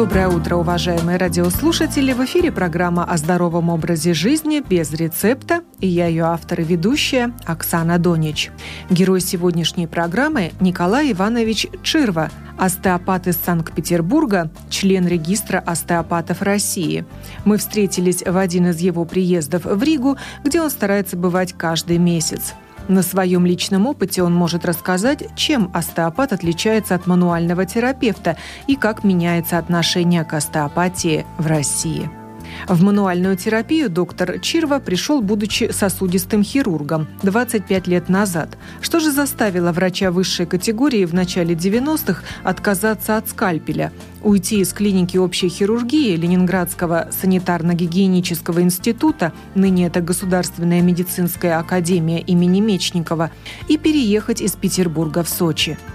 Доброе утро, уважаемые радиослушатели! В эфире программа о здоровом образе жизни без рецепта, и я ее автор и ведущая Оксана Донич. Герой сегодняшней программы Николай Иванович Чирва, остеопат из Санкт-Петербурга, член регистра остеопатов России. Мы встретились в один из его приездов в Ригу, где он старается бывать каждый месяц. На своем личном опыте он может рассказать, чем остеопат отличается от мануального терапевта и как меняется отношение к остеопатии в России. В мануальную терапию доктор Чирва пришел, будучи сосудистым хирургом, 25 лет назад. Что же заставило врача высшей категории в начале 90-х отказаться от скальпеля, уйти из клиники общей хирургии Ленинградского санитарно-гигиенического института, ныне это Государственная медицинская академия имени Мечникова, и переехать из Петербурга в Сочи –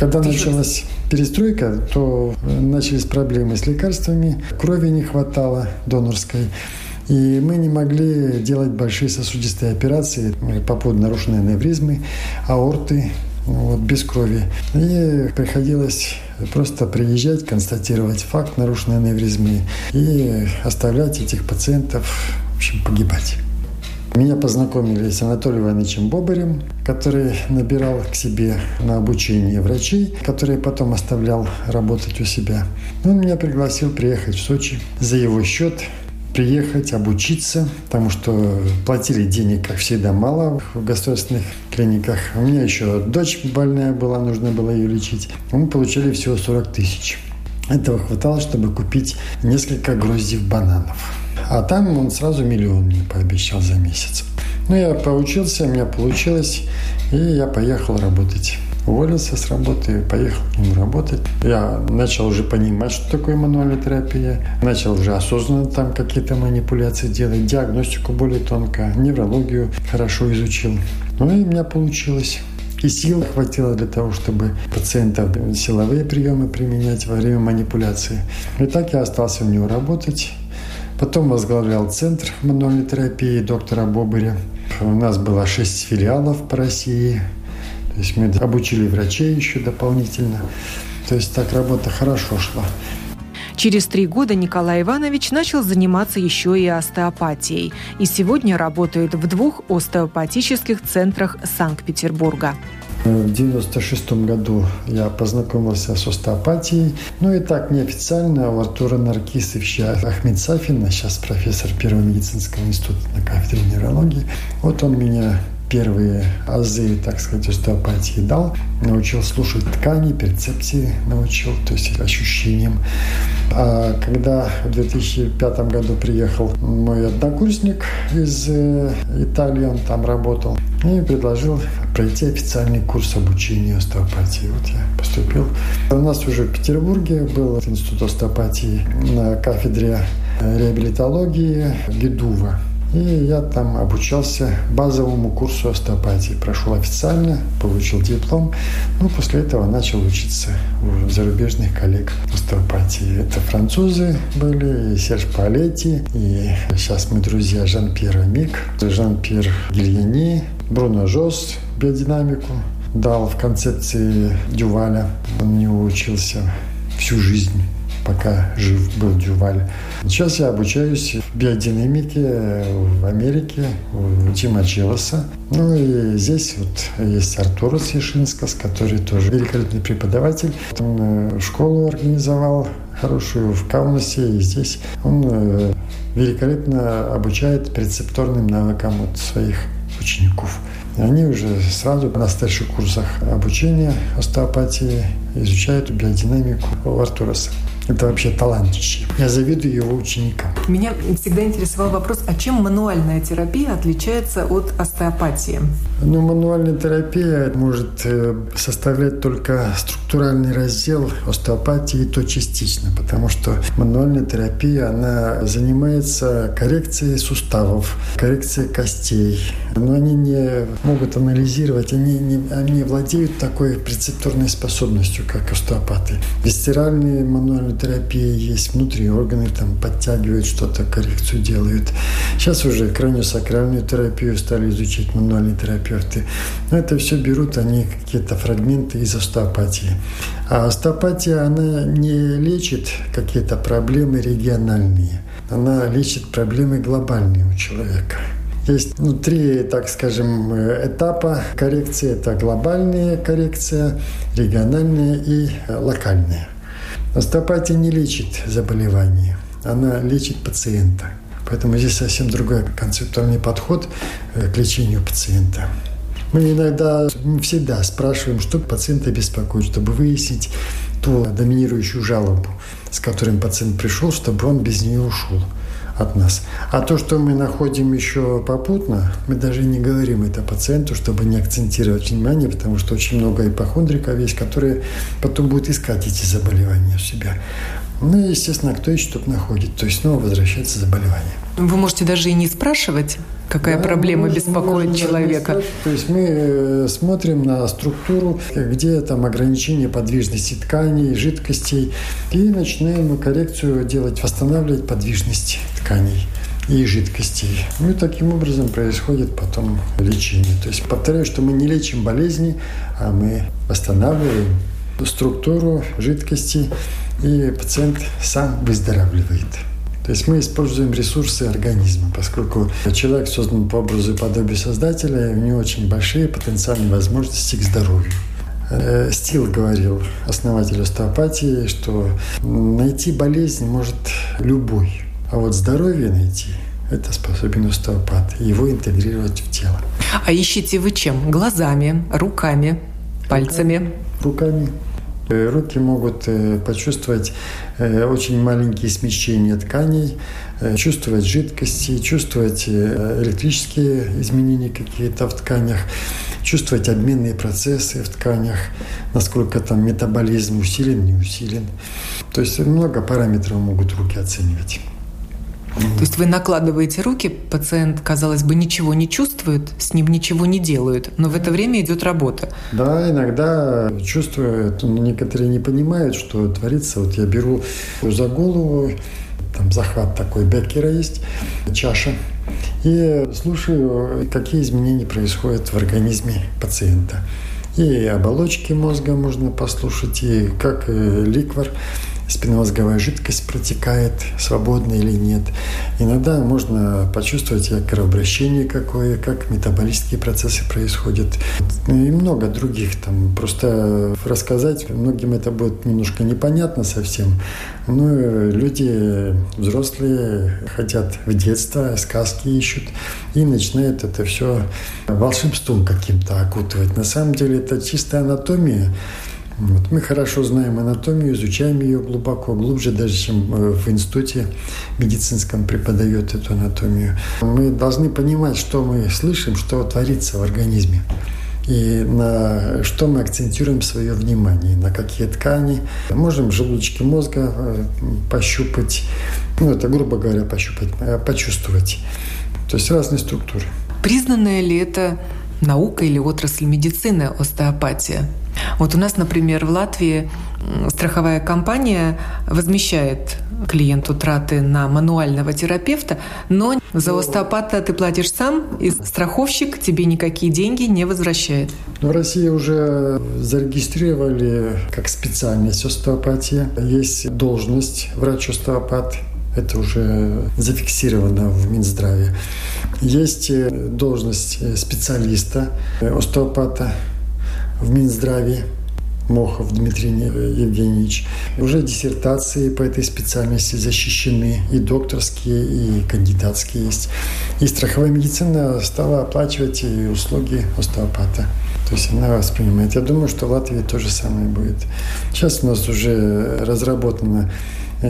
когда началась перестройка, то начались проблемы с лекарствами, крови не хватало донорской. И мы не могли делать большие сосудистые операции по поводу нарушенной аневризмы, аорты, вот, без крови. И приходилось просто приезжать, констатировать факт нарушенной аневризмы и оставлять этих пациентов, в общем, погибать. Меня познакомили с Анатолием Ивановичем Бобарем, который набирал к себе на обучение врачей, которые потом оставлял работать у себя. Он меня пригласил приехать в Сочи за его счет, приехать, обучиться, потому что платили денег, как всегда, мало в государственных клиниках. У меня еще дочь больная была, нужно было ее лечить. Мы получили всего 40 тысяч. Этого хватало, чтобы купить несколько гроздьев бананов. А там он сразу миллион мне пообещал за месяц. Ну, я поучился, у меня получилось, и я поехал работать. Уволился с работы, поехал к нему работать. Я начал уже понимать, что такое мануальная терапия. Начал уже осознанно там какие-то манипуляции делать, диагностику более тонко, неврологию хорошо изучил. Ну и у меня получилось. И сил хватило для того, чтобы пациентов силовые приемы применять во время манипуляции. И так я остался у него работать. Потом возглавлял Центр мануальной терапии доктора Бобыря. У нас было шесть филиалов по России. То есть мы обучили врачей еще дополнительно. То есть так работа хорошо шла. Через три года Николай Иванович начал заниматься еще и остеопатией. И сегодня работает в двух остеопатических центрах Санкт-Петербурга. В 96 году я познакомился с остеопатией. Ну и так неофициально у Артура Наркисовича Ахмед Сафина, сейчас профессор Первого медицинского института на кафедре неврологии. Вот он меня первые азы, так сказать, остеопатии дал. Научил слушать ткани, перцепции научил, то есть ощущениям. А когда в 2005 году приехал мой однокурсник из э, Италии, он там работал, и предложил пройти официальный курс обучения остеопатии. Вот я поступил. У нас уже в Петербурге был институт остеопатии на кафедре реабилитологии Гедува. И я там обучался базовому курсу остеопатии. Прошел официально, получил диплом. Ну, после этого начал учиться у зарубежных коллег остеопатии. Это французы были, и Серж Палетти, и сейчас мы друзья Жан-Пьер Мик, Жан-Пьер Гильяни, Бруно Жос, биодинамику дал в концепции Дюваля. Он не учился всю жизнь пока жив был Дюваль. Сейчас я обучаюсь в биодинамике в Америке у Тима Челоса. Ну и здесь вот есть Артур Сешинскас, который тоже великолепный преподаватель. Он э, школу организовал хорошую в Каунасе, и здесь он э, великолепно обучает прецепторным навыкам от своих учеников. Они уже сразу на старших курсах обучения остеопатии изучают биодинамику у Артураса. Это вообще талантище. Я завидую его ученикам. Меня всегда интересовал вопрос, а чем мануальная терапия отличается от остеопатии? Ну, мануальная терапия может э, составлять только структуральный раздел остеопатии, и то частично, потому что мануальная терапия, она занимается коррекцией суставов, коррекцией костей. Но они не могут анализировать, они не, они владеют такой прецепторной способностью, как остеопаты. Висцеральные мануальные терапия есть, внутри органы там подтягивают что-то, коррекцию делают. Сейчас уже краниосакральную терапию стали изучать мануальные терапевты. Но это все берут они какие-то фрагменты из остеопатии. А остеопатия, она не лечит какие-то проблемы региональные. Она лечит проблемы глобальные у человека. Есть ну, три, так скажем, этапа коррекции. Это глобальная коррекция, региональная и локальная. Остеопатия не лечит заболевания, она лечит пациента. Поэтому здесь совсем другой концептуальный подход э, к лечению пациента. Мы иногда, не всегда спрашиваем, что пациента беспокоит, чтобы выяснить ту доминирующую жалобу, с которым пациент пришел, чтобы он без нее ушел от нас. А то, что мы находим еще попутно, мы даже не говорим это пациенту, чтобы не акцентировать внимание, потому что очень много ипохондриков есть, которые потом будут искать эти заболевания в себя. Ну и, естественно, кто ищет, тот находит. То есть снова возвращается заболевание. Вы можете даже и не спрашивать, какая да, проблема можем, беспокоит можем человека. То есть мы э, смотрим на структуру, где там ограничение подвижности тканей, жидкостей, и начинаем коррекцию делать, восстанавливать подвижность тканей и жидкостей. Ну и таким образом происходит потом лечение. То есть повторяю, что мы не лечим болезни, а мы восстанавливаем структуру жидкости, и пациент сам выздоравливает. То есть мы используем ресурсы организма, поскольку человек создан по образу и подобию Создателя, и у него очень большие потенциальные возможности к здоровью. Э, Стил говорил, основатель остеопатии, что найти болезнь может любой, а вот здоровье найти – это способен остеопат, его интегрировать в тело. А ищите вы чем? Глазами, руками, пальцами? Руками. Э, руки могут э, почувствовать э, очень маленькие смещения тканей, чувствовать жидкости, чувствовать электрические изменения какие-то в тканях, чувствовать обменные процессы в тканях, насколько там метаболизм усилен, не усилен. То есть много параметров могут руки оценивать. То есть вы накладываете руки, пациент, казалось бы, ничего не чувствует, с ним ничего не делают, но в это время идет работа. Да, иногда чувствуют, некоторые не понимают, что творится. Вот я беру за голову, там захват такой Беккера есть, чаша, и слушаю, какие изменения происходят в организме пациента. И оболочки мозга можно послушать, и как э, ликвор спинномозговая жидкость протекает свободно или нет. Иногда можно почувствовать как кровообращение какое, как метаболические процессы происходят. И много других там. Просто рассказать многим это будет немножко непонятно совсем. Но люди взрослые хотят в детство, сказки ищут и начинают это все волшебством каким-то окутывать. На самом деле это чистая анатомия. Вот. Мы хорошо знаем анатомию, изучаем ее глубоко, глубже даже, чем э, в институте медицинском преподает эту анатомию. Мы должны понимать, что мы слышим, что творится в организме. И на что мы акцентируем свое внимание, на какие ткани. Можем желудочки мозга э, пощупать, ну это грубо говоря, пощупать, э, почувствовать. То есть разные структуры. Признанная ли это наука или отрасль медицины остеопатия? Вот у нас, например, в Латвии страховая компания возмещает клиенту траты на мануального терапевта, но за остеопата ты платишь сам, и страховщик тебе никакие деньги не возвращает. В России уже зарегистрировали как специальность остеопатия. Есть должность врач-остеопат. Это уже зафиксировано в Минздраве. Есть э, должность э, специалиста, э, остеопата в Минздраве. Мохов Дмитрий Евгеньевич. Уже диссертации по этой специальности защищены, и докторские, и кандидатские есть. И страховая медицина стала оплачивать и услуги остеопата. То есть она воспринимает. Я думаю, что в Латвии то же самое будет. Сейчас у нас уже разработана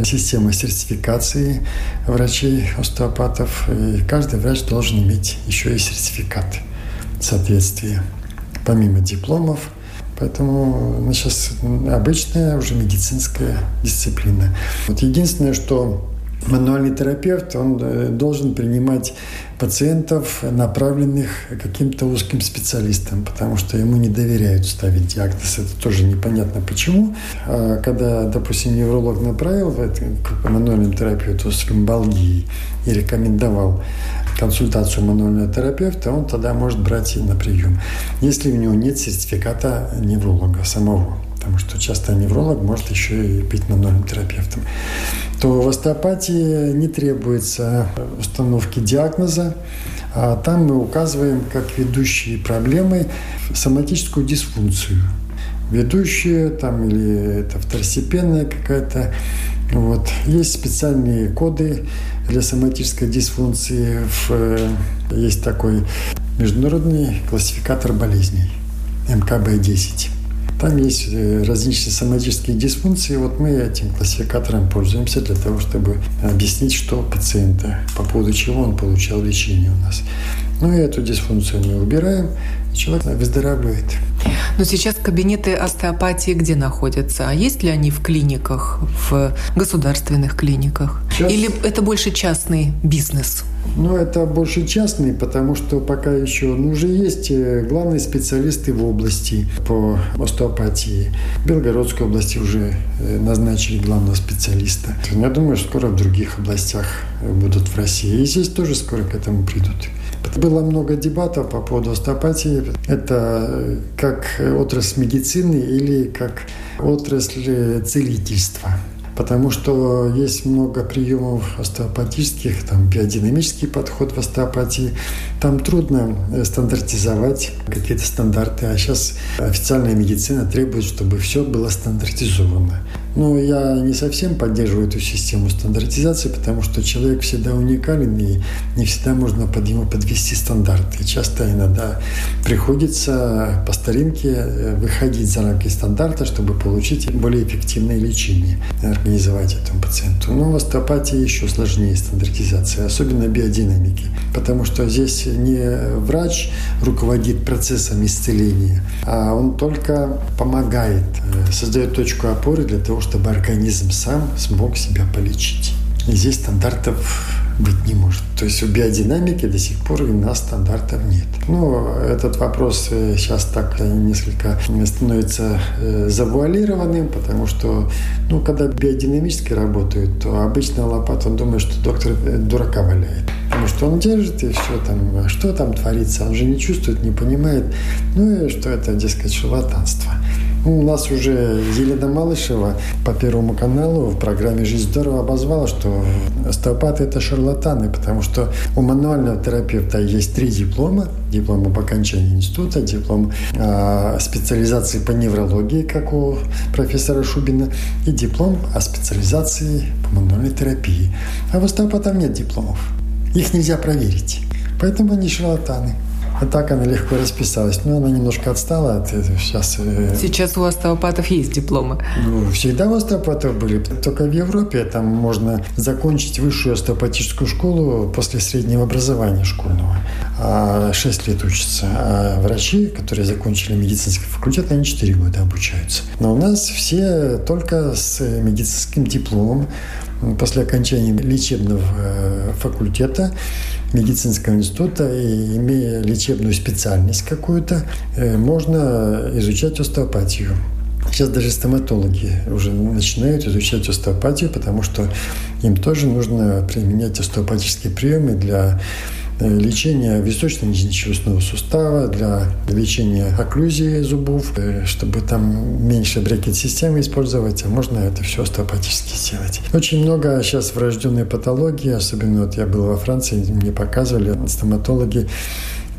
система сертификации врачей-остеопатов. И каждый врач должен иметь еще и сертификат соответствия, помимо дипломов. Поэтому ну, сейчас обычная уже медицинская дисциплина. Вот единственное, что мануальный терапевт, он э, должен принимать пациентов, направленных каким-то узким специалистам, потому что ему не доверяют ставить диагноз. Это тоже непонятно почему. А когда, допустим, невролог направил к мануальному терапевту с лимбалгией и рекомендовал консультацию мануального терапевта, он тогда может брать на прием, если у него нет сертификата невролога самого потому что часто невролог может еще и быть мануальным терапевтом, то в остеопатии не требуется установки диагноза, а там мы указываем как ведущие проблемы соматическую дисфункцию. Ведущие там или это второстепенная какая-то. Вот. Есть специальные коды для соматической дисфункции. В, есть такой международный классификатор болезней МКБ-10. Там есть э, различные соматические дисфункции. Вот мы этим классификатором пользуемся для того, чтобы объяснить, что пациента, по поводу чего он получал лечение у нас. Ну и эту дисфункцию мы убираем, и человек выздоравливает. Но сейчас кабинеты остеопатии где находятся? А есть ли они в клиниках, в государственных клиниках? Сейчас... Или это больше частный бизнес? Ну, это больше частный, потому что пока еще ну, уже есть э, главные специалисты в области по остеопатии. В Белгородской области уже э, назначили главного специалиста. Я думаю, что скоро в других областях э, будут в России. И здесь тоже скоро к этому придут. Было много дебатов по поводу остеопатии. Это как отрасль медицины или как отрасль целительства потому что есть много приемов остеопатических, там биодинамический подход в остеопатии. Там трудно э, стандартизовать какие-то стандарты, а сейчас официальная медицина требует, чтобы все было стандартизовано. Но я не совсем поддерживаю эту систему стандартизации, потому что человек всегда уникален, и не всегда можно под него подвести стандарты. Часто иногда приходится по старинке э, выходить за рамки стандарта, чтобы получить более эффективное лечение, организовать этому пациенту. Но в остеопатии еще сложнее стандартизация, особенно биодинамики, потому что здесь не врач руководит процессом исцеления, а он только помогает, э, создает точку опоры для того, чтобы организм сам смог себя полечить. И здесь стандартов быть не может. То есть в биодинамике до сих пор у нас стандартов нет. Ну, этот вопрос э, сейчас так несколько становится э, завуалированным, потому что, ну, когда биодинамически работают, то обычно лопата, он думает, что доктор э, дурака валяет. Потому что он держит, и все там, а что там творится, он же не чувствует, не понимает. Ну, и что это, дескать, шарлатанство. У нас уже Елена Малышева по Первому каналу в программе «Жизнь здорово» обозвала, что остеопаты – это шарлатаны, потому что у мануального терапевта есть три диплома. Диплом об окончании института, диплом о специализации по неврологии, как у профессора Шубина, и диплом о специализации по мануальной терапии. А у остеопатов нет дипломов. Их нельзя проверить. Поэтому они шарлатаны. А так она легко расписалась. Но она немножко отстала от этого. Сейчас, э, Сейчас у остеопатов есть дипломы. Ну, всегда у остеопатов были. Только в Европе там можно закончить высшую остеопатическую школу после среднего образования школьного. А 6 лет учатся. А врачи, которые закончили медицинский факультет, они 4 года обучаются. Но у нас все только с медицинским дипломом после окончания лечебного э, факультета медицинского института и имея лечебную специальность какую-то, э, можно изучать остеопатию. Сейчас даже стоматологи уже начинают изучать остеопатию, потому что им тоже нужно применять остеопатические приемы для Э, лечения височно-челюстного сустава, для лечения окклюзии зубов, э, чтобы там меньше брекет-системы использовать, а можно это все остеопатически сделать. Очень много сейчас врожденной патологии, особенно вот я был во Франции, мне показывали стоматологи,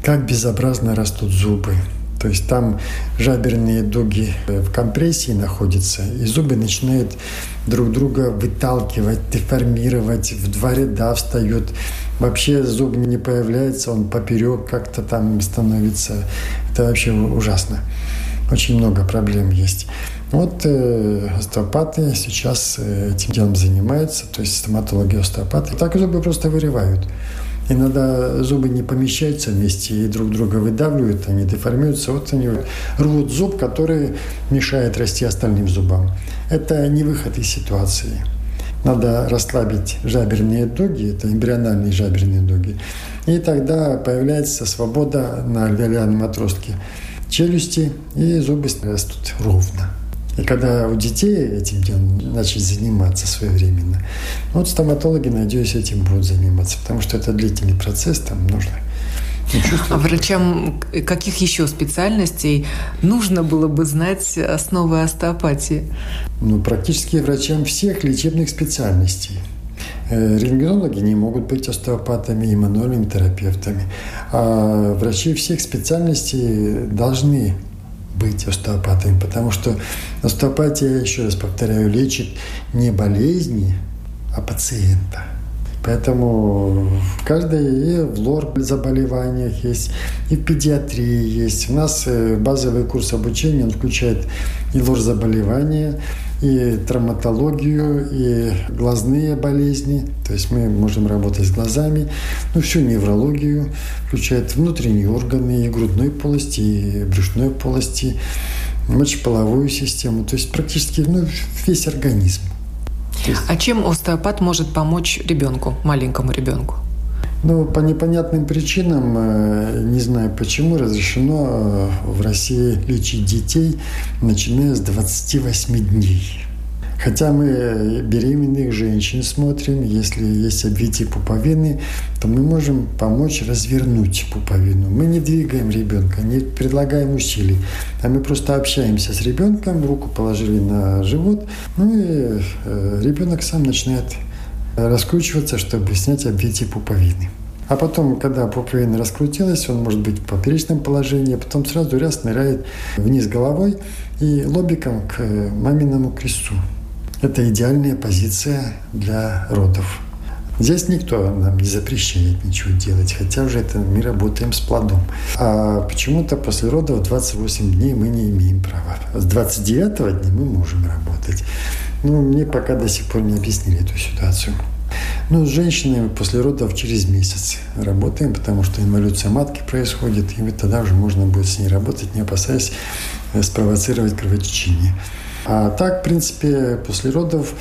как безобразно растут зубы. То есть там жаберные дуги э, в компрессии находятся, и зубы начинают друг друга выталкивать, деформировать, в два ряда встают. Вообще зуб не появляется, он поперек как-то там становится. Это вообще ужасно. Очень много проблем есть. Вот э, остеопаты сейчас э, этим делом занимаются, то есть стоматологи остеопаты. Так зубы просто вырывают. Иногда зубы не помещаются вместе и друг друга выдавливают, они деформируются. Вот они рвут зуб, который мешает расти остальным зубам. Это не выход из ситуации. Надо расслабить жаберные дуги, это эмбриональные жаберные дуги. И тогда появляется свобода на альвеолярном отростке челюсти, и зубы растут ровно. И когда у детей этим делом начать заниматься своевременно, вот стоматологи, надеюсь, этим будут заниматься, потому что это длительный процесс, там нужно а врачам каких еще специальностей нужно было бы знать основы остеопатии? Ну, практически врачам всех лечебных специальностей. Э, рентгенологи не могут быть остеопатами и мануальными терапевтами. А врачи всех специальностей должны быть остеопатами, потому что остеопатия, еще раз повторяю, лечит не болезни, а пациента. Поэтому в каждой в лор заболеваниях есть, и в педиатрии есть. У нас э, базовый курс обучения, он включает и лор заболевания, и травматологию, и глазные болезни. То есть мы можем работать с глазами, ну, всю неврологию, включает внутренние органы и грудной полости, и брюшной полости, мочеполовую систему. То есть практически ну, весь организм. А чем остеопат может помочь ребенку, маленькому ребенку? Ну, по непонятным причинам, э, не знаю почему, разрешено э, в России лечить детей, начиная с 28 дней. Хотя мы беременных женщин смотрим, если есть обвитие пуповины, то мы можем помочь развернуть пуповину. Мы не двигаем ребенка, не предлагаем усилий, а мы просто общаемся с ребенком, руку положили на живот, ну и э, ребенок сам начинает раскручиваться, чтобы снять обвитие пуповины. А потом, когда пуповина раскрутилась, он может быть в поперечном положении, а потом сразу раз ныряет вниз головой и лобиком к маминому кресту. Это идеальная позиция для родов. Здесь никто нам не запрещает ничего делать, хотя уже это мы работаем с плодом. А почему-то после родов 28 дней мы не имеем права. С 29 дня мы можем работать. Ну, мне пока до сих пор не объяснили эту ситуацию. Ну, с женщинами после родов через месяц работаем, потому что инволюция матки происходит, и тогда уже можно будет с ней работать, не опасаясь спровоцировать кровотечение. А так, в принципе, после родов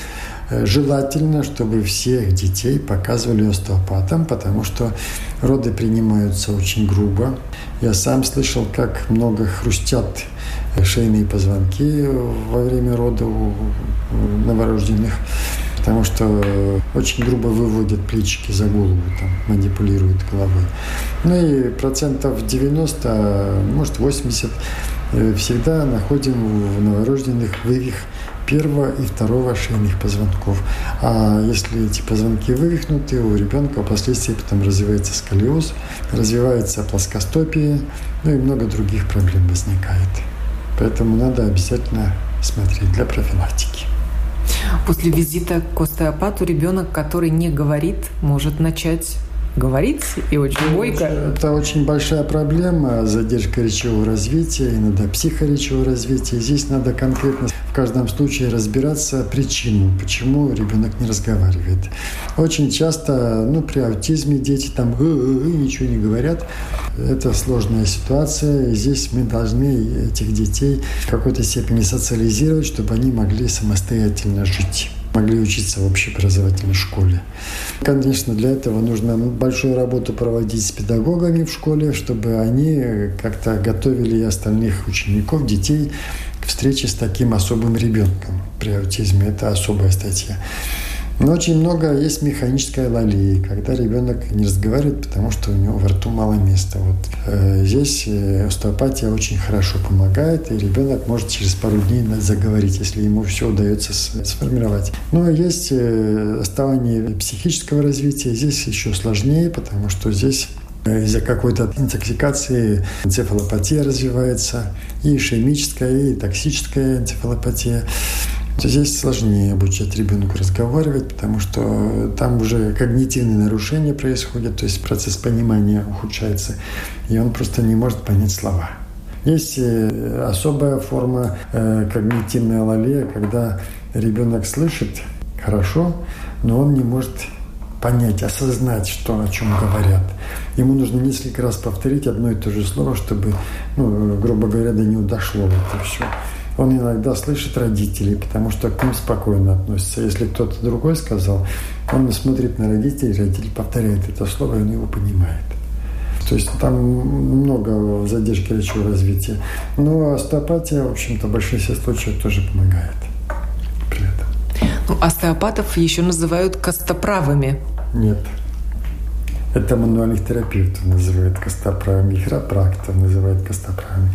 э, желательно, чтобы всех детей показывали остеопатам, потому что роды принимаются очень грубо. Я сам слышал, как много хрустят шейные позвонки во время рода у новорожденных, потому что очень грубо выводят плечики за голову, там, манипулируют головой. Ну и процентов 90, может 80 Э, всегда находим в новорожденных вывих первого и второго шейных позвонков. А если эти позвонки вывихнуты, у ребенка впоследствии потом развивается сколиоз, развивается плоскостопие, ну и много других проблем возникает. Поэтому надо обязательно смотреть для профилактики. После визита к остеопату ребенок, который не говорит, может начать говорить и очень бойко. Это очень большая проблема, задержка речевого развития, иногда психоречевого развития. Здесь надо конкретно в каждом случае разбираться причину, почему ребенок не разговаривает. Очень часто, ну, при аутизме дети там ничего не говорят. Это сложная ситуация, и здесь мы должны этих детей в какой-то степени социализировать, чтобы они могли самостоятельно жить могли учиться в общеобразовательной школе. Конечно, для этого нужно большую работу проводить с педагогами в школе, чтобы они как-то готовили и остальных учеников, детей к встрече с таким особым ребенком при аутизме. Это особая статья. Но очень много есть механической алалии, когда ребенок не разговаривает, потому что у него во рту мало места. Вот э, здесь э, остеопатия очень хорошо помогает, и ребенок может через пару дней заговорить, если ему все удается сформировать. Но есть э, оставание психического развития, здесь еще сложнее, потому что здесь э, из-за какой-то интоксикации энцефалопатия развивается, и ишемическая, и токсическая энцефалопатия здесь сложнее обучать ребенку разговаривать, потому что там уже когнитивные нарушения происходят, то есть процесс понимания ухудшается, и он просто не может понять слова. Есть э, особая форма э, когнитивной алалия, когда ребенок слышит хорошо, но он не может понять, осознать, что, о чем говорят. Ему нужно несколько раз повторить одно и то же слово, чтобы, ну, грубо говоря, до него дошло это все. Он иногда слышит родителей, потому что к ним спокойно относится. Если кто-то другой сказал, он смотрит на родителей, родитель повторяет это слово, и он его понимает. То есть там много задержки речевого развития. Но остеопатия, в общем-то, в большинстве случаев тоже помогает при этом. Ну, остеопатов еще называют костоправыми. Нет. Это мануальных терапевтов называют костоправами, хиропрактов называют костоправами.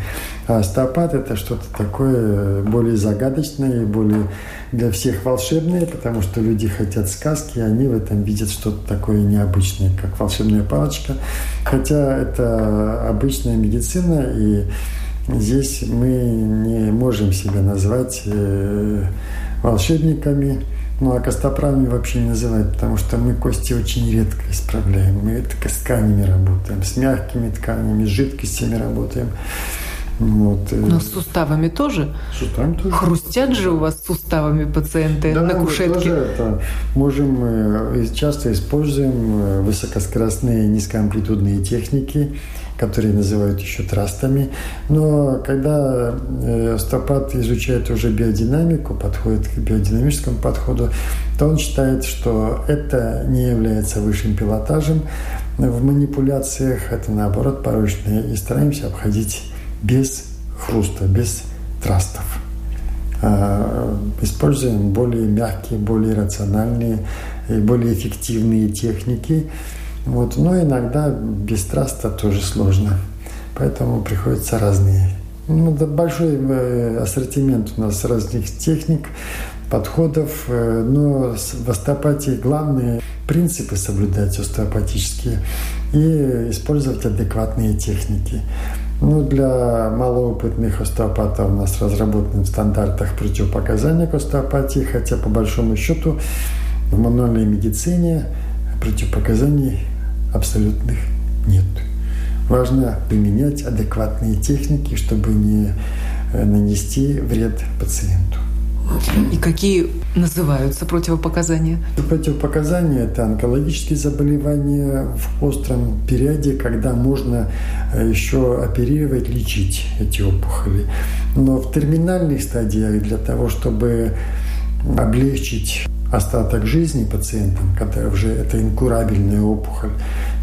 А остеопат – это что-то такое более загадочное более для всех волшебное, потому что люди хотят сказки, и они в этом видят что-то такое необычное, как волшебная палочка. Хотя это обычная медицина, и здесь мы не можем себя назвать э, волшебниками – ну, а костоправами вообще не называют, потому что мы кости очень редко исправляем. Мы только с тканями работаем, с мягкими тканями, с жидкостями работаем. Вот. Э. Но с суставами тоже? С суставами тоже. Хрустят же у вас суставами пациенты да, на кушетке? Тоже это можем, э, часто используем э, высокоскоростные низкоамплитудные техники, которые называют еще трастами. Но когда остеопат изучает уже биодинамику, подходит к биодинамическому подходу, то он считает, что это не является высшим пилотажем в манипуляциях, это наоборот порочное, и стараемся обходить без хруста, без трастов. А, используем более мягкие, более рациональные и более эффективные техники. Вот. Но иногда без траста тоже сложно. Поэтому приходится разные. Ну, да, большой э, ассортимент у нас разных техник, подходов, э, но в остеопатии главные принципы соблюдать остеопатические и использовать адекватные техники. Ну, для малоопытных остеопатов у нас разработаны в стандартах противопоказания к остеопатии, хотя по большому счету в мануальной медицине противопоказаний абсолютных нет. Важно применять адекватные техники, чтобы не э, нанести вред пациенту. И какие называются противопоказания? Противопоказания – это онкологические заболевания в остром периоде, когда можно э, еще оперировать, лечить эти опухоли. Но в терминальных стадиях для того, чтобы облегчить остаток жизни пациентам, когда уже это инкурабельная опухоль,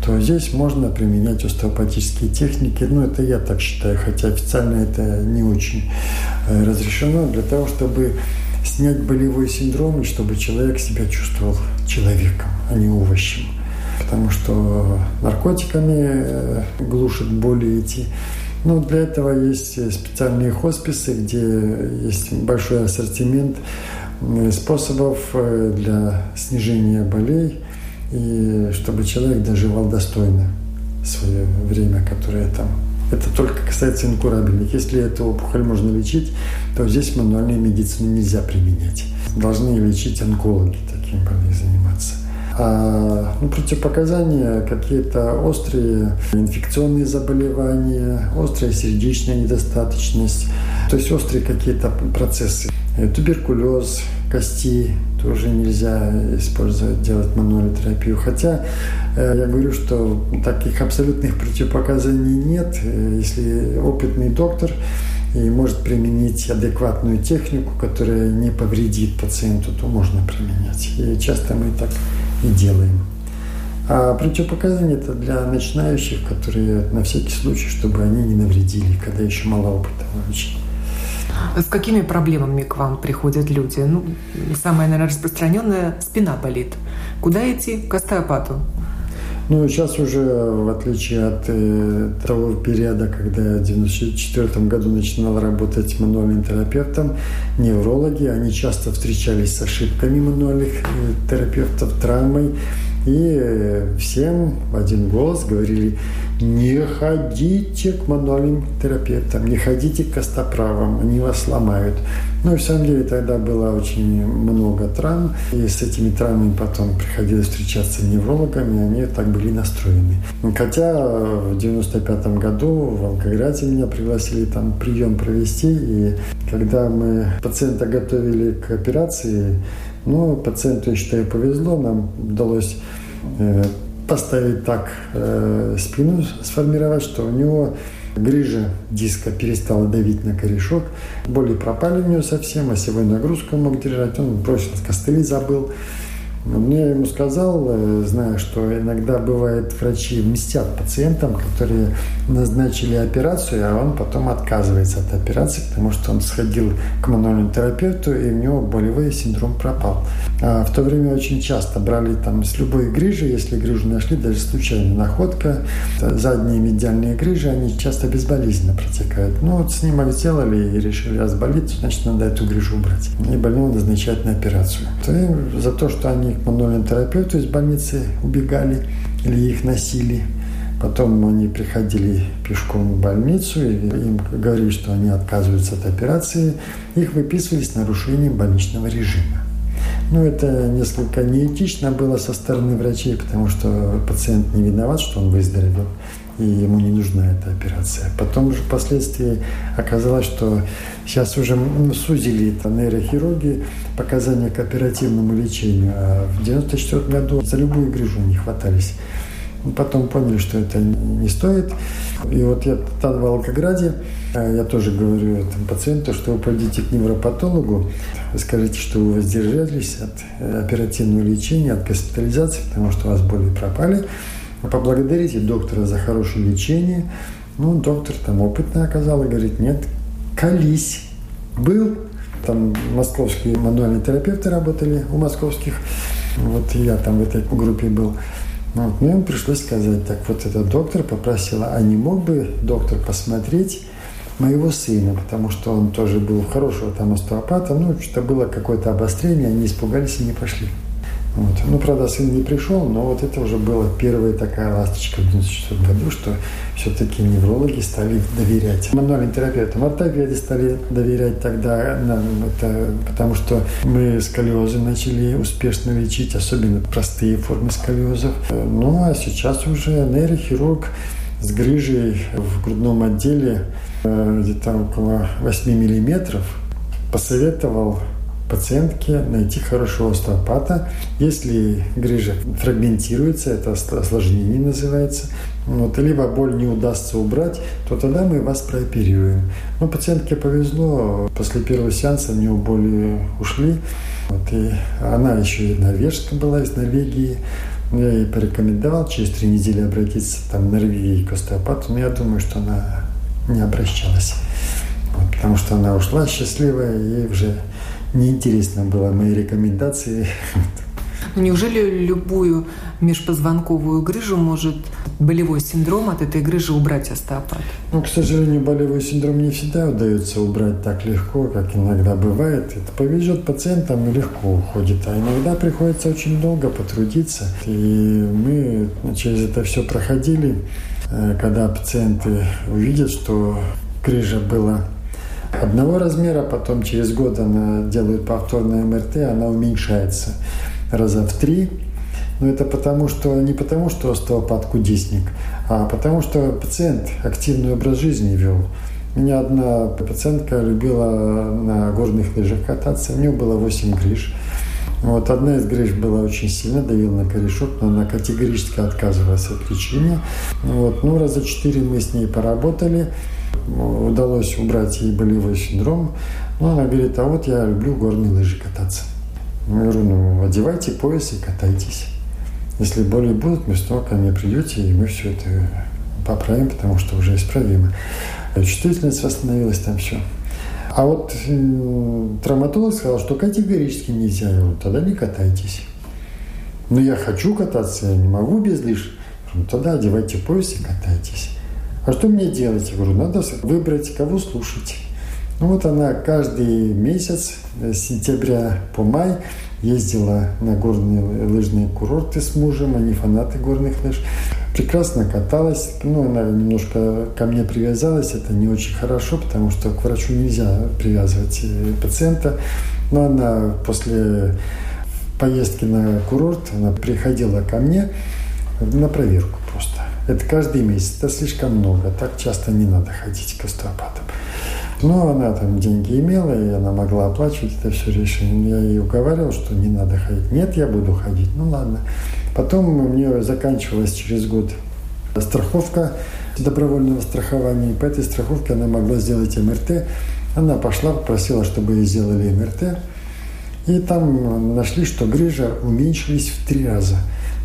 то здесь можно применять остеопатические техники. Ну, это я так считаю, хотя официально это не очень э, разрешено, для того, чтобы снять болевой синдром и чтобы человек себя чувствовал человеком, а не овощем. Потому что наркотиками э, глушат боли эти. Ну, для этого есть специальные хосписы, где есть большой ассортимент э, способов для снижения болей – и чтобы человек доживал достойно свое время, которое там. Это только касается инкурабельных. Если эту опухоль можно лечить, то здесь мануальную медицину нельзя применять. Должны лечить онкологи, таким болезнью заниматься. А ну, противопоказания какие-то острые инфекционные заболевания, острая сердечная недостаточность, то есть острые какие-то процессы. Э, туберкулез, кости, тоже нельзя использовать, делать мануальную терапию. Хотя э, я говорю, что таких абсолютных противопоказаний нет. Э, если опытный доктор и может применить адекватную технику, которая не повредит пациенту, то можно применять. И часто мы так и делаем. А противопоказания это для начинающих, которые на всякий случай, чтобы они не навредили, когда еще мало опыта вообще. С какими проблемами к вам приходят люди? Ну, самая, наверное, распространенная – спина болит. Куда идти? К остеопату. Ну, сейчас уже, в отличие от э, того периода, когда я в 1994 году начинал работать мануальным терапевтом, неврологи, они часто встречались с ошибками мануальных э, терапевтов, травмой, и э, всем в один голос говорили, не ходите к мануальным терапевтам, не ходите к костоправам, они вас сломают. Ну и в самом деле тогда было очень много травм, и с этими травмами потом приходилось встречаться неврологами, они так были настроены. Хотя в 95 году в Волгограде меня пригласили там прием провести, и когда мы пациента готовили к операции, ну, пациенту, я считаю, повезло, нам удалось э, поставить так э, спину, сформировать, что у него Грыжа диска перестала давить на корешок. Боли пропали у нее совсем, осевой нагрузку мог держать. Он бросил костыли, забыл. Мне ему сказал, э, зная, что иногда бывает врачи мстят пациентам, которые назначили операцию, а он потом отказывается от операции, потому что он сходил к мануальному терапевту, и у него болевой синдром пропал. А в то время очень часто брали там с любой грыжи, если грыжу нашли, даже случайная находка, задние медиальные грыжи, они часто безболезненно протекают. Ну вот снимок сделали и решили, раз болит, значит надо эту грыжу убрать. И больного назначать на операцию. И за то, что они к мануальному терапевту из больницы убегали или их носили. Потом они приходили пешком в больницу, и им говорили, что они отказываются от операции. Их выписывали с нарушением больничного режима. Ну, это несколько неэтично было со стороны врачей, потому что пациент не виноват, что он выздоровел и ему не нужна эта операция. Потом же впоследствии оказалось, что сейчас уже сузили это нейрохирурги показания к оперативному лечению, а в 1994 году за любую грыжу не хватались. Потом поняли, что это не стоит. И вот я там в Волгограде, а я тоже говорю этому пациенту, что вы пойдите к невропатологу, скажите, что вы воздержались от оперативного лечения, от госпитализации, потому что у вас боли пропали поблагодарите доктора за хорошее лечение. Ну, доктор там опытный оказал и говорит, нет, колись. Был, там московские мануальные терапевты работали у московских. Вот я там в этой группе был. Вот, мне пришлось сказать, так вот этот доктор попросила, а не мог бы доктор посмотреть моего сына, потому что он тоже был хорошего там остеопата, ну, что было какое-то обострение, они испугались и не пошли. Вот. Ну, правда, сын не пришел, но вот это уже была первая такая ласточка в 1994 году, что все-таки неврологи стали доверять мануальным терапевтам. Ортопеды стали доверять тогда нам, это, потому что мы сколиозы начали успешно лечить, особенно простые формы сколиозов. Ну, а сейчас уже нейрохирург с грыжей в грудном отделе э, где-то около 8 миллиметров посоветовал пациентке найти хорошего остеопата. Если грыжа фрагментируется, это осложнение называется, вот, либо боль не удастся убрать, то тогда мы вас прооперируем. Но пациентке повезло, после первого сеанса у нее боли ушли. Вот, и она еще и норвежка была из Норвегии. Я ей порекомендовал через три недели обратиться там, в Норвегии к остеопату, но я думаю, что она не обращалась. Вот, потому что она ушла счастливая, и уже неинтересно было мои рекомендации. Ну, неужели любую межпозвонковую грыжу может болевой синдром от этой грыжи убрать остеопат? Ну, к сожалению, болевой синдром не всегда удается убрать так легко, как иногда бывает. Это повезет пациентам и легко уходит, а иногда приходится очень долго потрудиться. И мы через это все проходили, э, когда пациенты увидят, что грыжа была одного размера, потом через год она делает повторное МРТ, она уменьшается раза в три. Но это потому, что не потому, что остеопат кудесник, а потому что пациент активный образ жизни вел. У меня одна пациентка любила на горных лыжах кататься, у нее было 8 грыж. Вот одна из грыж была очень сильно, давила на корешок, но она категорически отказывалась от лечения. Вот. Ну, раза четыре мы с ней поработали удалось убрать ей болевой синдром. Но она говорит, а вот я люблю горные лыжи кататься. Я говорю, ну, одевайте пояс и катайтесь. Если боли будут, вы снова ко мне придете, и мы все это поправим, потому что уже исправимо. Чувствительность восстановилась, там все. А вот э, травматолог сказал, что категорически нельзя. Я говорю, тогда не катайтесь. Но я хочу кататься, я не могу без лыж. Ну, тогда одевайте пояс и катайтесь. А что мне делать? Я говорю, надо выбрать, кого слушать. Ну вот она каждый месяц с сентября по май ездила на горные лыжные курорты с мужем, они фанаты горных лыж. Прекрасно каталась, ну, она немножко ко мне привязалась, это не очень хорошо, потому что к врачу нельзя привязывать э, пациента. Но она после поездки на курорт, она приходила ко мне на проверку. Это каждый месяц, это слишком много, так часто не надо ходить к остеопатам. Но она там деньги имела, и она могла оплачивать это все решение. Я ей уговаривал, что не надо ходить. Нет, я буду ходить. Ну ладно. Потом у нее заканчивалась через год страховка добровольного страхования. И по этой страховке она могла сделать МРТ. Она пошла, попросила, чтобы ей сделали МРТ. И там нашли, что грыжа уменьшились в три раза.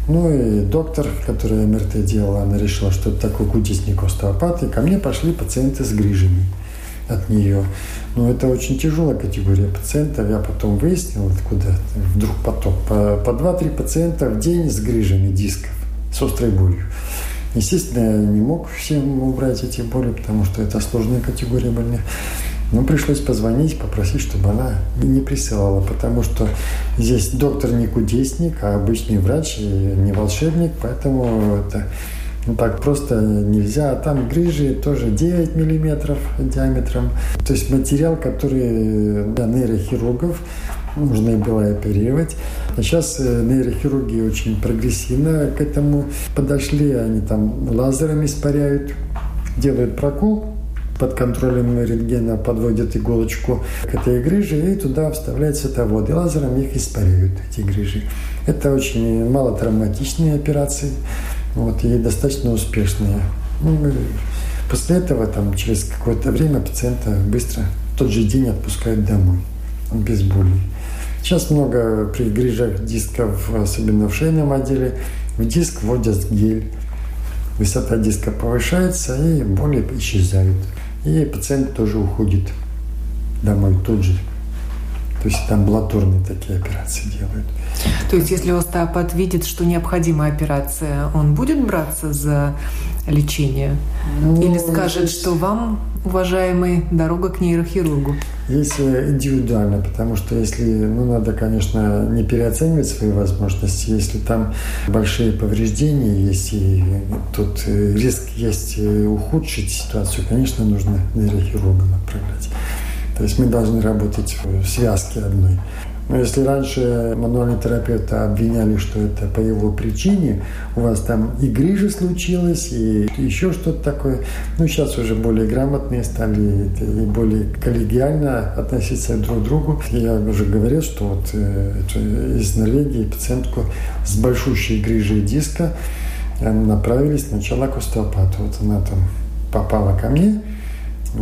Ну и доктор, который МРТ делал, она решила, что это такой кудесник остеопат. И ко мне пошли пациенты с грыжами от нее. Но это очень тяжелая категория пациентов. Я потом выяснил, откуда вдруг поток. По, по 2-3 пациента в день с грыжами дисков, с острой болью. Естественно, я не мог всем убрать эти боли, потому что это сложная категория больных. Но пришлось позвонить, попросить, чтобы она не присылала, потому что здесь доктор не кудесник, а обычный врач, и не волшебник, поэтому это ну, так просто нельзя. А там грыжи тоже 9 миллиметров диаметром. То есть материал, который для нейрохирургов нужно было оперировать. А сейчас э, нейрохирурги очень прогрессивно к этому подошли. Они там лазером испаряют, делают прокол, под контролем рентгена подводят иголочку к этой грыже и туда вставляется световод. И лазером их испаряют, эти грыжи. Это очень малотравматичные операции вот, и достаточно успешные. Ну, после этого, там, через какое-то время пациента быстро в тот же день отпускают домой без боли. Сейчас много при грыжах дисков, особенно в шейном отделе, в диск вводят гель. Высота диска повышается, и боли исчезают. И пациент тоже уходит домой тут же. То есть там амбулаторные такие операции делают. То есть если остеопат видит, что необходима операция, он будет браться за лечение? Ну, Или скажет, здесь... что вам, уважаемый, дорога к нейрохирургу? Здесь индивидуально, потому что если, ну, надо, конечно, не переоценивать свои возможности, если там большие повреждения есть, и тут риск есть ухудшить ситуацию, конечно, нужно нейрохирургам отправлять. То есть мы должны работать в связке одной. Но если раньше мануальный терапевт обвиняли, что это по его причине, у вас там и грыжа случилась, и еще что-то такое, ну, сейчас уже более грамотные стали и более коллегиально относиться друг к другу. Я уже говорил, что вот э, из Норвегии пациентку с большущей грыжей диска э, направили сначала к остеопату. Вот она там попала ко мне,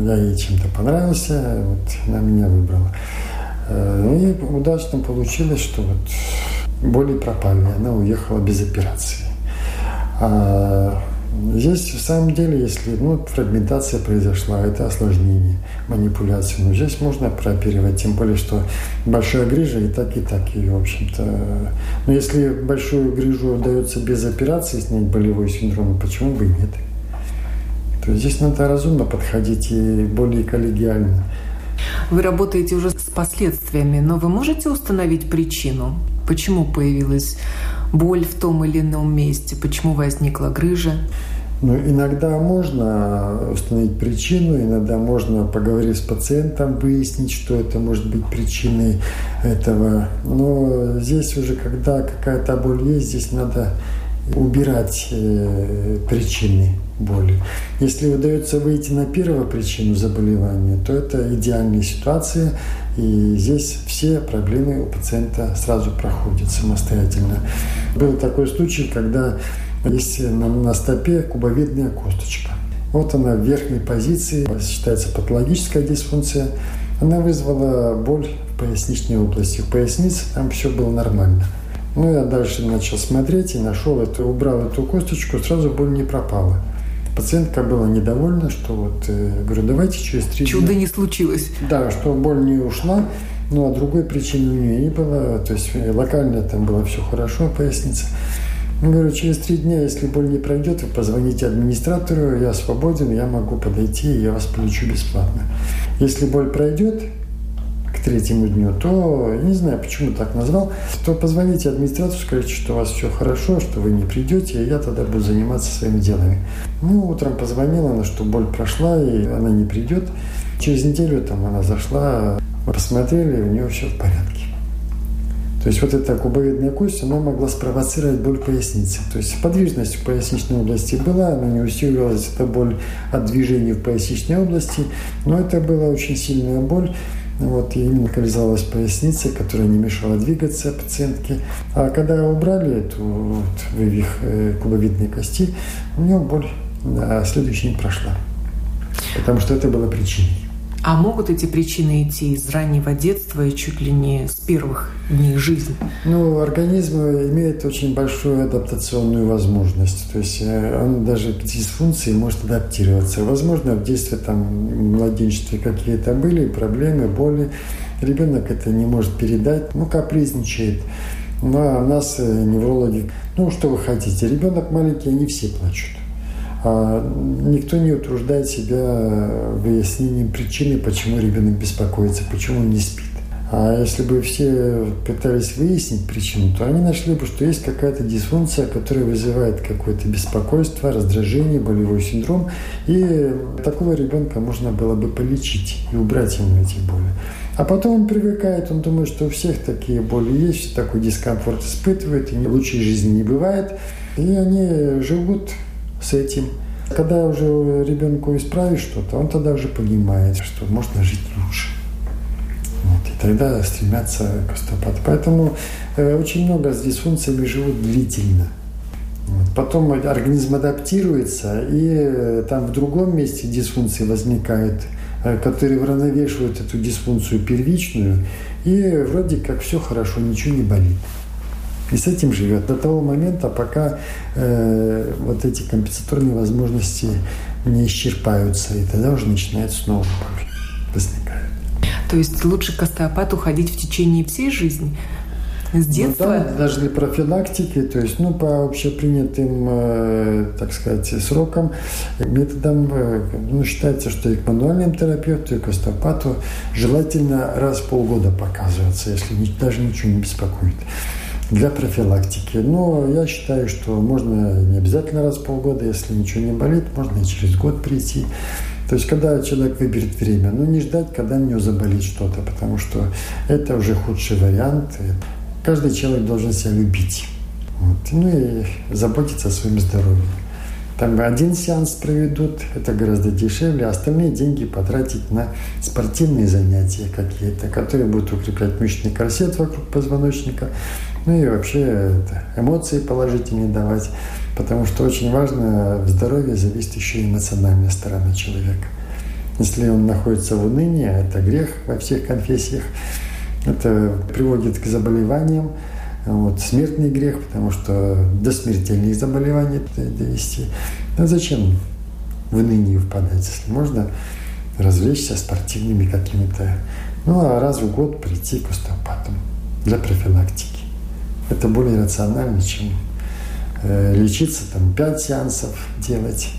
я ей чем-то понравился, вот она меня выбрала. Э, и удачно получилось, что вот боли пропали, она уехала без операции. А здесь, в самом деле, если ну, фрагментация произошла, это осложнение манипуляции. Но здесь можно прооперировать, тем более, что большая грыжа и так, и так ее, в общем-то. Но если большую грыжу удается без операции снять болевой синдром, почему бы и нет? То есть здесь надо разумно подходить и более коллегиально. Вы работаете уже с последствиями, но вы можете установить причину? Почему появилась боль в том или ином месте? Почему возникла грыжа? Ну, иногда можно установить причину, иногда можно, поговорить с пациентом, выяснить, что это может быть причиной этого. Но здесь уже, когда какая-то боль есть, здесь надо убирать э, причины боли. Если удается выйти на первую причину заболевания, то это идеальная ситуация, и здесь все проблемы у пациента сразу проходят самостоятельно. Был такой случай, когда есть на, на стопе кубовидная косточка. Вот она в верхней позиции, считается патологическая дисфункция. Она вызвала боль в поясничной области. В пояснице там все было нормально. Ну, я дальше начал смотреть и нашел это, убрал эту косточку, сразу боль не пропала. Пациентка была недовольна, что вот, э, говорю, давайте через три Чудо дня. не случилось. Да, что боль не ушла, ну, а другой причины у нее не было. То есть э, локально там было все хорошо, поясница. Я говорю, через три дня, если боль не пройдет, вы позвоните администратору, я свободен, я могу подойти, и я вас полечу бесплатно. Если боль пройдет, третьему дню, то, не знаю, почему так назвал, то позвоните администратору, скажите, что у вас все хорошо, что вы не придете, и я тогда буду заниматься своими делами. Ну, утром позвонила она, что боль прошла, и она не придет. Через неделю там она зашла, мы посмотрели, у нее все в порядке. То есть вот эта кубовидная кость, она могла спровоцировать боль поясницы. То есть подвижность в поясничной области была, она не усиливалась, эта боль от движения в поясничной области, но это была очень сильная боль. Вот, и именно локализовалась поясница, которая не мешала двигаться пациентке. А когда убрали эту вот, вывих э, кубовидной кости, у нее боль а следующий не прошла. Потому что это было причиной. А могут эти причины идти из раннего детства и чуть ли не с первых дней жизни? Ну, организм имеет очень большую адаптационную возможность. То есть э, он даже к дисфункции может адаптироваться. Возможно, в детстве, там, в младенчестве какие-то были проблемы, боли. Ребенок это не может передать, ну, капризничает. Ну, а нас э, неврологи, ну, что вы хотите, ребенок маленький, они все плачут. А никто не утруждает себя выяснением причины, почему ребенок беспокоится, почему он не спит. А если бы все пытались выяснить причину, то они нашли бы, что есть какая-то дисфункция, которая вызывает какое-то беспокойство, раздражение, болевой синдром. И такого ребенка можно было бы полечить и убрать ему эти боли. А потом он привыкает, он думает, что у всех такие боли есть, такой дискомфорт испытывает, и лучшей жизни не бывает. И они живут с этим. Когда уже ребенку исправишь что-то, он тогда уже понимает, что можно жить лучше. Вот, и тогда стремятся к остеопату. Поэтому э, очень много с дисфункциями живут длительно. Вот. Потом организм адаптируется, и э, там в другом месте дисфункции возникают, э, которые уравновешивают эту дисфункцию первичную, и вроде как все хорошо, ничего не болит. И с этим живет до того момента, пока э, вот эти компенсаторные возможности не исчерпаются, и тогда уже начинает снова боль возникает. То есть лучше к остеопату ходить в течение всей жизни? С детства? Ну, да, даже для профилактики, то есть, ну, по общепринятым, э, так сказать, срокам, методам, э, ну, считается, что и к мануальному терапевту, и к остеопату желательно раз в полгода показываться, если даже ничего не беспокоит для профилактики. Но я считаю, что можно не обязательно раз в полгода, если ничего не болит, можно и через год прийти. То есть, когда человек выберет время, но не ждать, когда у него заболит что-то, потому что это уже худший вариант. Каждый человек должен себя любить. Вот. Ну и заботиться о своем здоровье. Там один сеанс проведут, это гораздо дешевле, а остальные деньги потратить на спортивные занятия какие-то, которые будут укреплять мышечный корсет вокруг позвоночника, ну и вообще это, эмоции положительные давать, потому что очень важно в здоровье зависит еще и эмоциональная сторона человека. Если он находится в унынии, это грех во всех конфессиях, это приводит к заболеваниям, вот, смертный грех, потому что до смертельных заболеваний довести. А зачем в ныне впадать, если можно развлечься спортивными какими-то, ну а раз в год прийти к остеопатам для профилактики. Это более рационально, чем э, лечиться, там, 5 сеансов делать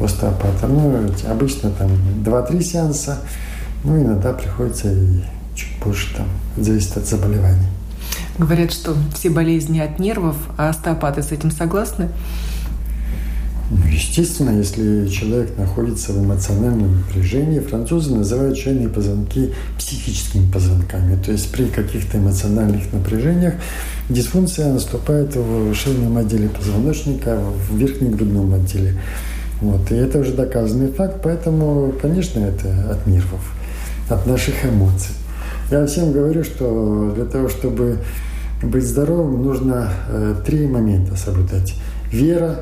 остеопата. Ну, обычно там 2-3 сеанса, ну, иногда приходится и чуть больше, там, зависит от заболеваний. Говорят, что все болезни от нервов, а остеопаты с этим согласны? Ну, естественно, если человек находится в эмоциональном напряжении, французы называют шейные позвонки психическими позвонками. То есть при каких-то эмоциональных напряжениях дисфункция наступает в шейном отделе позвоночника, в верхнем грудном отделе. Вот. И это уже доказанный факт, поэтому, конечно, это от нервов, от наших эмоций. Я всем говорю, что для того, чтобы быть здоровым, нужно э, три момента соблюдать. Вера,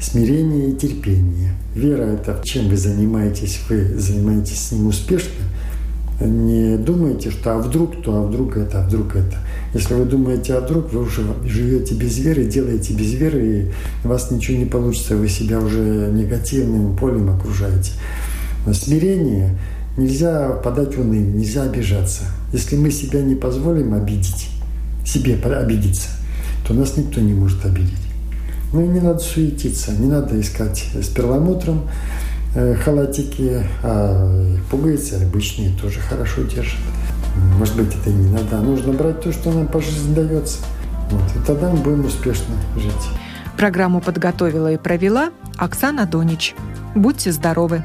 смирение и терпение. Вера – это чем вы занимаетесь, вы занимаетесь с ним успешно. Не думайте, что а вдруг то, а вдруг это, а вдруг это. Если вы думаете, а вдруг, вы уже живете без веры, делаете без веры, и у вас ничего не получится, вы себя уже негативным полем окружаете. Но смирение нельзя подать уныние, нельзя обижаться. Если мы себя не позволим обидеть, себе обидеться, то нас никто не может обидеть. Ну и не надо суетиться, не надо искать с перламутром э, халатики, а пуговицы обычные тоже хорошо держат. Может быть, это и не надо, а нужно брать то, что нам по жизни дается. Вот, и тогда мы будем успешно жить. Программу подготовила и провела Оксана Донич. Будьте здоровы!